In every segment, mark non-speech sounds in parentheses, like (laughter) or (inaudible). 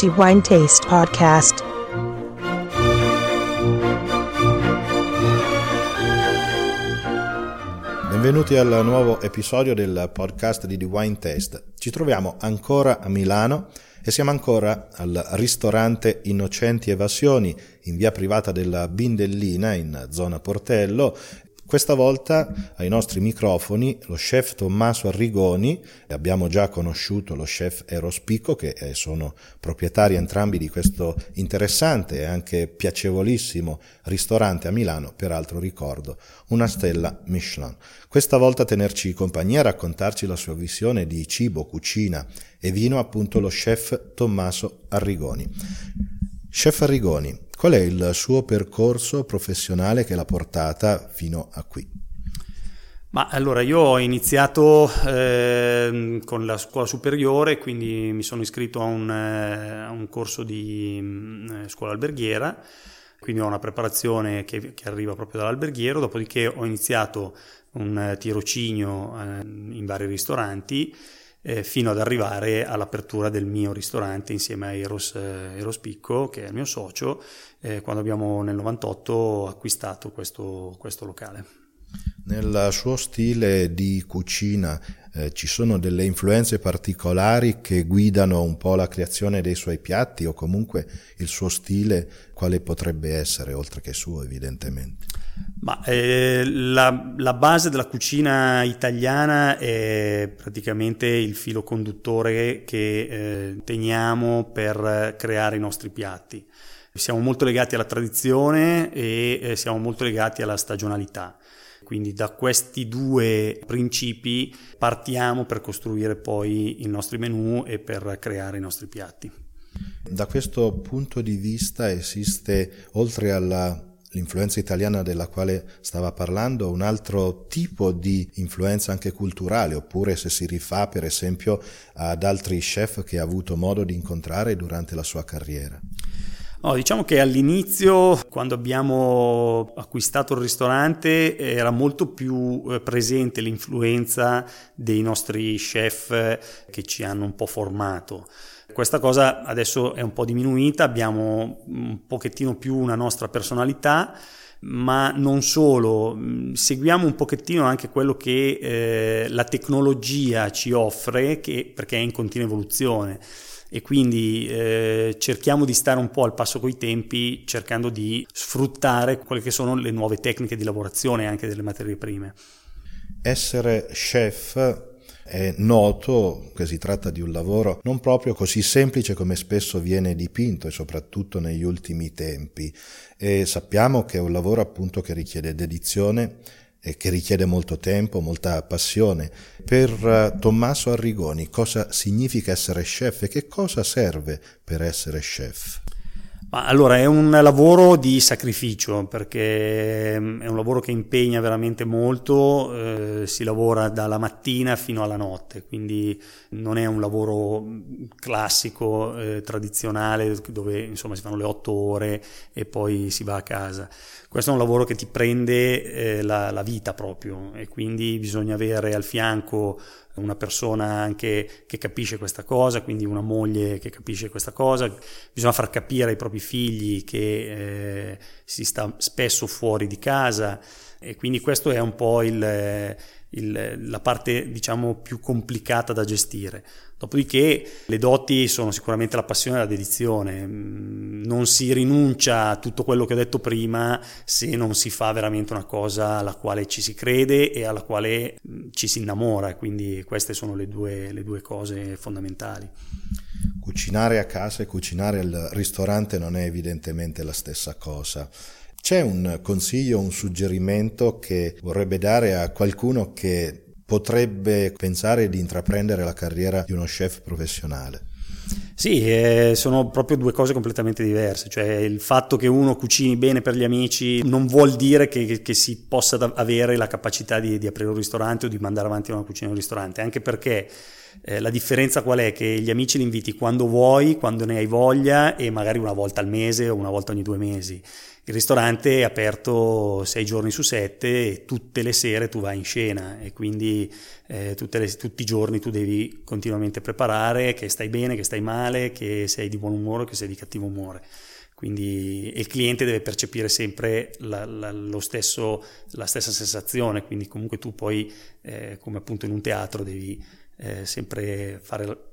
The Wine Taste Podcast. Benvenuti al nuovo episodio del podcast di The Wine Taste. Ci troviamo ancora a Milano e siamo ancora al ristorante Innocenti Evasioni in via privata della Bindellina in zona Portello questa volta ai nostri microfoni lo chef Tommaso Arrigoni, abbiamo già conosciuto lo chef Eros Picco che eh, sono proprietari entrambi di questo interessante e anche piacevolissimo ristorante a Milano, peraltro ricordo, una stella Michelin. Questa volta a tenerci compagnia, a raccontarci la sua visione di cibo, cucina e vino appunto lo chef Tommaso Arrigoni. Chef Arrigoni, qual è il suo percorso professionale che l'ha portata fino a qui? Ma allora io ho iniziato eh, con la scuola superiore, quindi mi sono iscritto a un, eh, a un corso di mm, scuola alberghiera, quindi ho una preparazione che, che, arriva proprio dall'alberghiero, dopodiché ho iniziato un tirocinio eh, in vari ristoranti eh, fino ad arrivare all'apertura del mio ristorante insieme a Eros, eh, Eros Picco, che è il mio socio, eh, quando abbiamo nel 98 acquistato questo, questo locale. Nel suo stile di cucina eh, ci sono delle influenze particolari che guidano un po' la creazione dei suoi piatti o comunque il suo stile quale potrebbe essere, oltre che suo evidentemente? Ma, eh, la, la, base della cucina italiana è praticamente il filo conduttore che eh, teniamo per creare i nostri piatti. Siamo molto legati alla tradizione e eh, siamo molto legati alla stagionalità. Quindi da questi due principi partiamo per costruire poi i nostri menù e per creare i nostri piatti. Da questo punto di vista esiste, oltre alla l'influenza italiana della quale stava parlando, un altro tipo di influenza anche culturale, oppure se si rifà per esempio ad altri chef che ha avuto modo di incontrare durante la sua carriera. Oh, diciamo che all'inizio, quando abbiamo acquistato il ristorante, era molto più eh, presente l'influenza dei nostri chef che ci hanno un po' formato. Questa cosa adesso è un po' diminuita, abbiamo un pochettino più una nostra personalità, ma non solo, seguiamo un pochettino anche quello che eh, la tecnologia ci offre, che, perché è in continua evoluzione. E quindi eh, cerchiamo di stare un po' al passo coi tempi cercando di sfruttare quelle che sono le nuove tecniche di lavorazione anche delle materie prime. Essere chef è noto che si tratta di un lavoro non proprio così semplice come spesso viene dipinto e soprattutto negli ultimi tempi e sappiamo che è un lavoro appunto che richiede dedizione e che richiede molto tempo, molta passione. Per eh, Tommaso Arrigoni cosa significa essere chef e che cosa serve per essere chef? Ma allora è un lavoro di sacrificio perché mm, è un lavoro che impegna veramente molto, eh, si lavora dalla mattina fino alla notte, quindi non è un lavoro mm, classico, eh, tradizionale, dove insomma si fanno le otto ore e poi si va a casa. Questo è un lavoro che ti prende eh, la, la vita proprio e quindi bisogna avere al fianco una persona anche che capisce questa cosa, quindi una moglie che capisce questa cosa, bisogna far capire ai propri figli che eh, si sta spesso fuori di casa. E quindi questo è un po' il, il, la parte diciamo più complicata da gestire. Dopodiché le doti sono sicuramente la passione e la dedizione, mm, non si rinuncia a tutto quello che ho detto prima se non si fa veramente una cosa alla quale ci si crede e alla quale mm, ci si innamora, quindi queste sono le due, le due cose fondamentali. Cucinare a casa e cucinare al ristorante non è evidentemente la stessa cosa. C'è un consiglio, un suggerimento che vorrebbe dare a qualcuno che potrebbe pensare di intraprendere la carriera di uno chef professionale? Sì, eh, sono proprio due cose completamente diverse, cioè il fatto che uno cucini bene per gli amici non vuol dire che, che, si possa avere la capacità di, di, aprire un ristorante o di mandare avanti una cucina in un ristorante, anche perché eh, la differenza qual è? Che gli amici li inviti quando vuoi, quando ne hai voglia e magari una volta al mese o una volta ogni due mesi Il ristorante è aperto sei giorni su sette e tutte le sere tu vai in scena e quindi eh, le, tutti i giorni tu devi continuamente preparare che stai bene, che stai male, che sei di buon umore, che sei di cattivo umore. Quindi il cliente deve percepire sempre la, la, stesso, la stessa sensazione, quindi comunque tu poi, eh, come appunto in un teatro, devi eh, sempre fare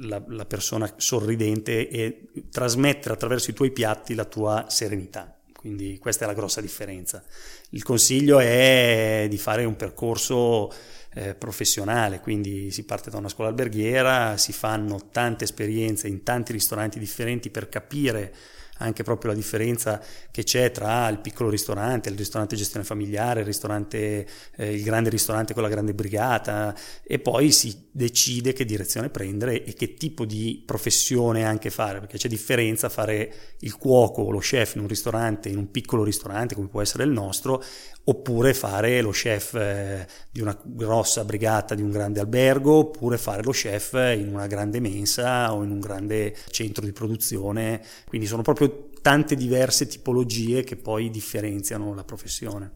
la, la, persona sorridente e trasmettere attraverso i tuoi piatti la tua serenità. Quindi questa è la grossa differenza. Il consiglio è di fare un percorso eh, professionale, quindi si parte da una scuola alberghiera, si fanno tante esperienze in tanti ristoranti differenti per capire anche proprio la differenza che c'è tra il piccolo ristorante, il ristorante gestione familiare, il, ristorante, eh, il grande ristorante con la grande brigata e poi si decide che direzione prendere e che tipo di professione anche fare, perché c'è differenza fare il cuoco o lo chef in un ristorante, in un piccolo ristorante come può essere il nostro, oppure fare lo chef eh, di una grossa brigata di un grande albergo, oppure fare lo chef in una grande mensa o in un grande centro di produzione. Quindi sono proprio tante diverse tipologie che poi differenziano la professione.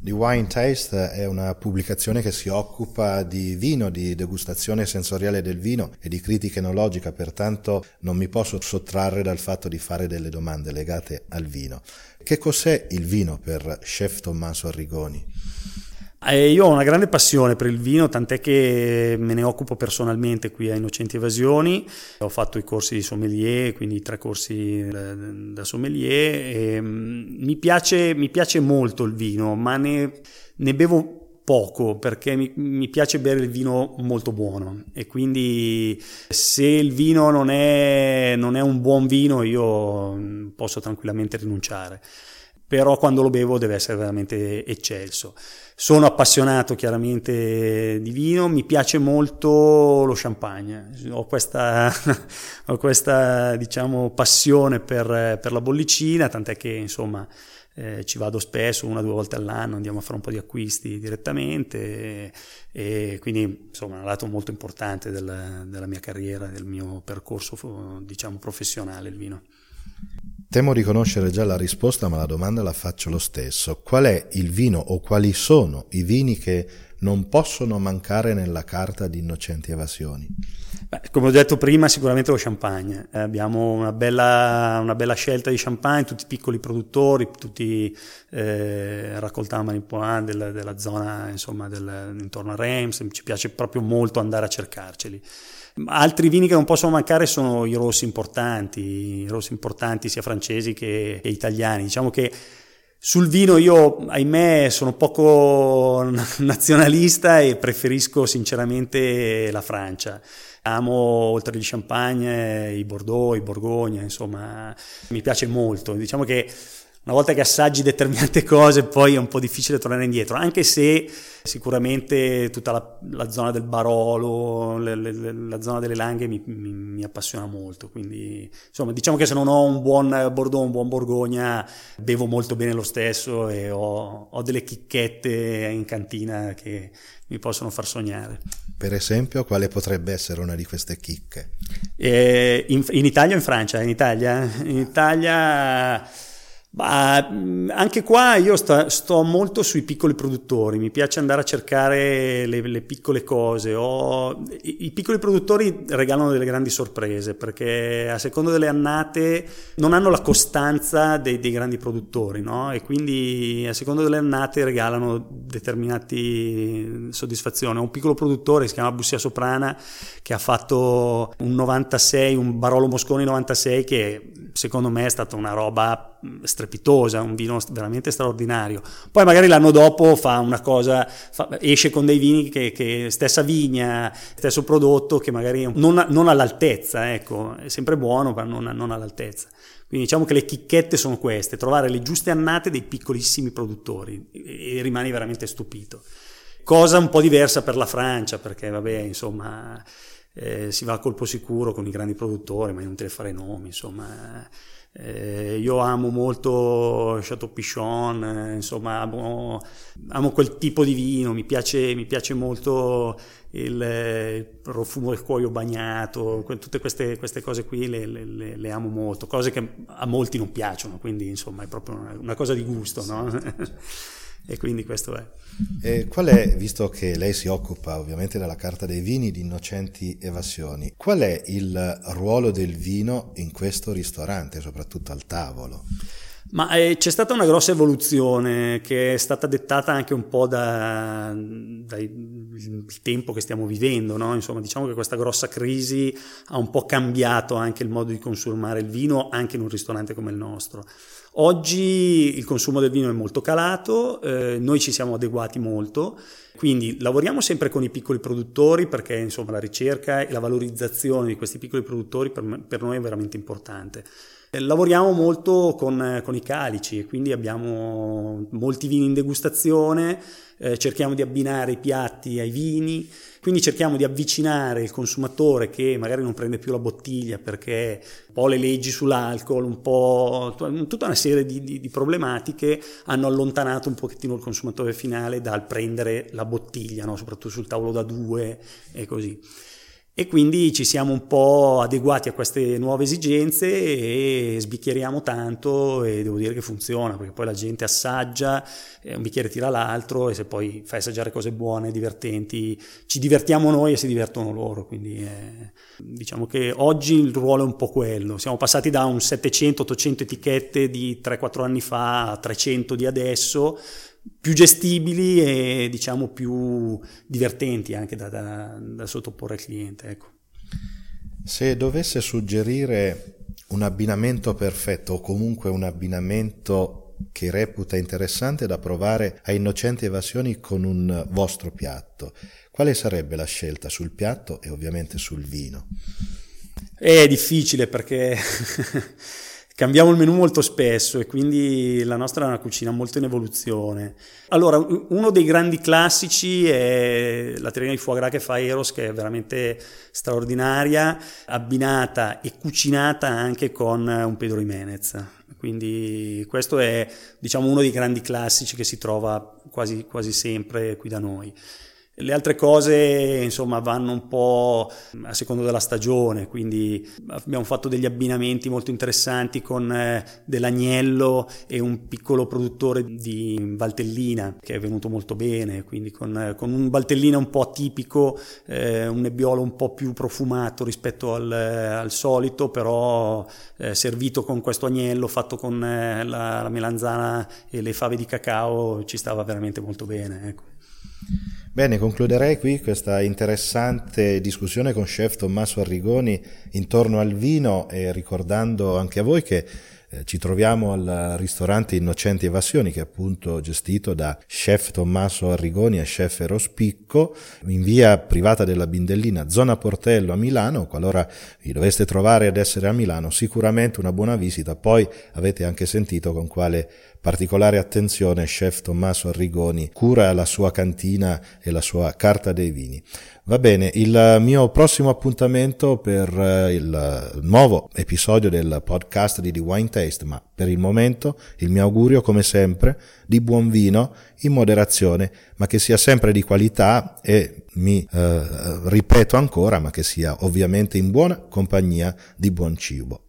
The Wine Taste è una pubblicazione che si occupa di vino, di degustazione sensoriale del vino e di critica enologica, pertanto non mi posso sottrarre dal fatto di fare delle domande legate al vino. Che cos'è il vino per Chef Tommaso Arrigoni? Eh, io ho una grande passione per il vino, tant'è che me ne occupo personalmente qui a Innocenti Evasioni. Ho fatto i corsi di sommelier, quindi tre corsi da sommelier. E, mm, mi, piace, mi, piace, molto il vino, ma ne, ne bevo poco perché mi, mi, piace bere il vino molto buono e quindi se il vino non è, non è un buon vino io mm, posso tranquillamente rinunciare però quando lo bevo deve essere veramente eccelso. Sono appassionato chiaramente di vino, mi piace molto lo champagne, ho questa, (laughs) ho questa diciamo, passione per, per, la bollicina, tant'è che insomma eh, ci vado spesso, una o due volte all'anno, andiamo a fare un po' di acquisti direttamente e, e quindi insomma è un lato molto importante del, della mia carriera, del mio percorso diciamo, professionale il vino. Temo di conoscere già la risposta, ma la domanda la faccio lo stesso. Qual è il vino o quali sono i vini che non possono mancare nella carta di innocenti evasioni? Beh, come ho detto prima, sicuramente lo champagne. Eh, abbiamo una bella, una bella, scelta di champagne, tutti piccoli produttori, tutti eh, raccoltavano in Poin della, della zona insomma, del, intorno a Reims. Ci piace proprio molto andare a cercarceli. Altri vini che non possono mancare sono i rossi importanti, i rossi importanti sia francesi che, che italiani. Diciamo che sul vino io, ahimè, sono poco (laughs) nazionalista e preferisco sinceramente la Francia. Amo, oltre agli champagne, i Bordeaux, i Borgogna, insomma, mi piace molto. Diciamo che una volta che assaggi determinate (laughs) cose poi è un po' difficile tornare indietro, anche se sicuramente tutta la, la zona del Barolo, le, le, la zona delle Langhe mi, mi, mi, appassiona molto, quindi insomma diciamo che se non ho un buon Bordeaux, un buon Borgogna, bevo molto bene lo stesso e ho, ho delle chicchette in cantina che mi possono far sognare. Per esempio, quale potrebbe essere una di queste chicche? Eh, in, in Italia o in Francia? In Italia? In Italia ma anche qua io sto, sto, molto sui piccoli produttori, mi piace andare a cercare le, le piccole cose. Ho, i, I piccoli produttori regalano delle grandi sorprese perché a seconda delle annate non hanno la costanza dei, dei grandi produttori, no? E quindi a seconda delle annate regalano determinate soddisfazioni. Ho un piccolo produttore che si chiama Bussia Soprana che ha fatto un 96, un Barolo Mosconi 96 che secondo me è stata una roba strepitosa, un vino veramente straordinario. Poi magari l'anno dopo fa una cosa, fa, esce con dei vini che, che, stessa vigna, stesso prodotto che magari non, non all'altezza, ecco, è sempre buono ma non, non all'altezza. Quindi diciamo che le chicchette sono queste, trovare le giuste annate dei piccolissimi produttori e rimani veramente stupito. Cosa un po' diversa per la Francia, perché vabbè, insomma, eh, si va a colpo sicuro con i grandi produttori, ma è inutile fare nomi, insomma Eh, io amo molto Chateau Pichon, eh, insomma amo, amo, quel tipo di vino, mi piace, mi piace molto il, il, profumo del cuoio bagnato, tutte queste, queste cose qui le, le, le, amo molto, cose che a molti non piacciono, quindi insomma è proprio una, una cosa di gusto, no? E quindi questo è. E qual è, visto che lei si occupa ovviamente della carta dei vini di innocenti evasioni, qual è il ruolo del vino in questo ristorante, soprattutto al tavolo? Ma eh, c'è stata una grossa evoluzione che è stata dettata anche un po' dal da tempo che stiamo vivendo, no? Insomma, diciamo che questa grossa crisi ha un po' cambiato anche il modo di consumare il vino anche in un ristorante come il nostro. Oggi il consumo del vino è molto calato, eh, noi ci siamo adeguati molto, quindi lavoriamo sempre con i piccoli produttori perché insomma, la ricerca e la valorizzazione di questi piccoli produttori per, per noi è veramente importante. Eh, lavoriamo molto con, con, i calici quindi abbiamo molti vini in degustazione, eh, cerchiamo di abbinare i piatti ai vini, quindi cerchiamo di avvicinare il consumatore che magari non prende più la bottiglia perché un po' le leggi sull'alcol, un po' tutta una serie di, di, di problematiche hanno allontanato un pochettino il consumatore finale dal prendere la bottiglia, no? soprattutto sul tavolo da due e così. E quindi ci siamo un po' adeguati a queste nuove esigenze e sbicchieriamo tanto e devo dire che funziona perché poi la gente assaggia, un bicchiere tira l'altro e se poi fai assaggiare cose buone, divertenti, ci divertiamo noi e si divertono loro. Quindi eh, diciamo che oggi il ruolo è un po' quello. Siamo passati da un 700-800 etichette di 3-4 anni fa a 300 di adesso più gestibili e diciamo più divertenti anche da, da, da sottoporre al cliente. Ecco. Se dovesse suggerire un abbinamento perfetto o comunque un abbinamento che reputa interessante da provare a innocenti evasioni con un vostro piatto, quale sarebbe la scelta sul piatto e ovviamente sul vino? È difficile perché (laughs) Cambiamo il menù molto spesso e quindi la nostra è una cucina molto in evoluzione. Allora, uno dei grandi classici è la terrina di foie gras che fa Eros, che è veramente straordinaria, abbinata e cucinata anche con un Pedro Jimenez. Quindi questo è diciamo, uno dei grandi classici che si trova quasi, quasi sempre qui da noi. Le altre cose, insomma, vanno un po' a secondo della stagione, quindi abbiamo fatto degli abbinamenti molto interessanti con eh, dell'agnello e un piccolo produttore di Valtellina che è venuto molto bene, quindi con, eh, con un Valtellina un po' atipico, eh, un nebbiolo un po' più profumato rispetto al, eh, al solito, però eh, servito con questo agnello fatto con eh, la, la melanzana e le fave di cacao ci stava veramente molto bene. Ecco. Bene, concluderei qui questa interessante discussione con chef Tommaso Arrigoni intorno al vino e ricordando anche a voi che eh, ci troviamo al ristorante Innocenti Evasioni che è appunto gestito da chef Tommaso Arrigoni e chef Erospicco in via privata della Bindellina, zona Portello a Milano. Qualora vi doveste trovare ad essere a Milano, sicuramente una buona visita. Poi avete anche sentito con quale particolare attenzione chef Tommaso Arrigoni cura la sua cantina e la sua carta dei vini. Va bene, il mio prossimo appuntamento per eh, il nuovo episodio del podcast di The Wine Taste, ma per il momento il mio augurio come sempre di buon vino in moderazione, ma che sia sempre di qualità e mi eh, ripeto ancora, ma che sia ovviamente in buona compagnia di buon cibo.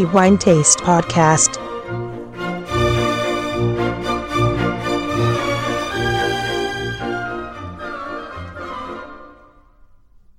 The Wine Taste Podcast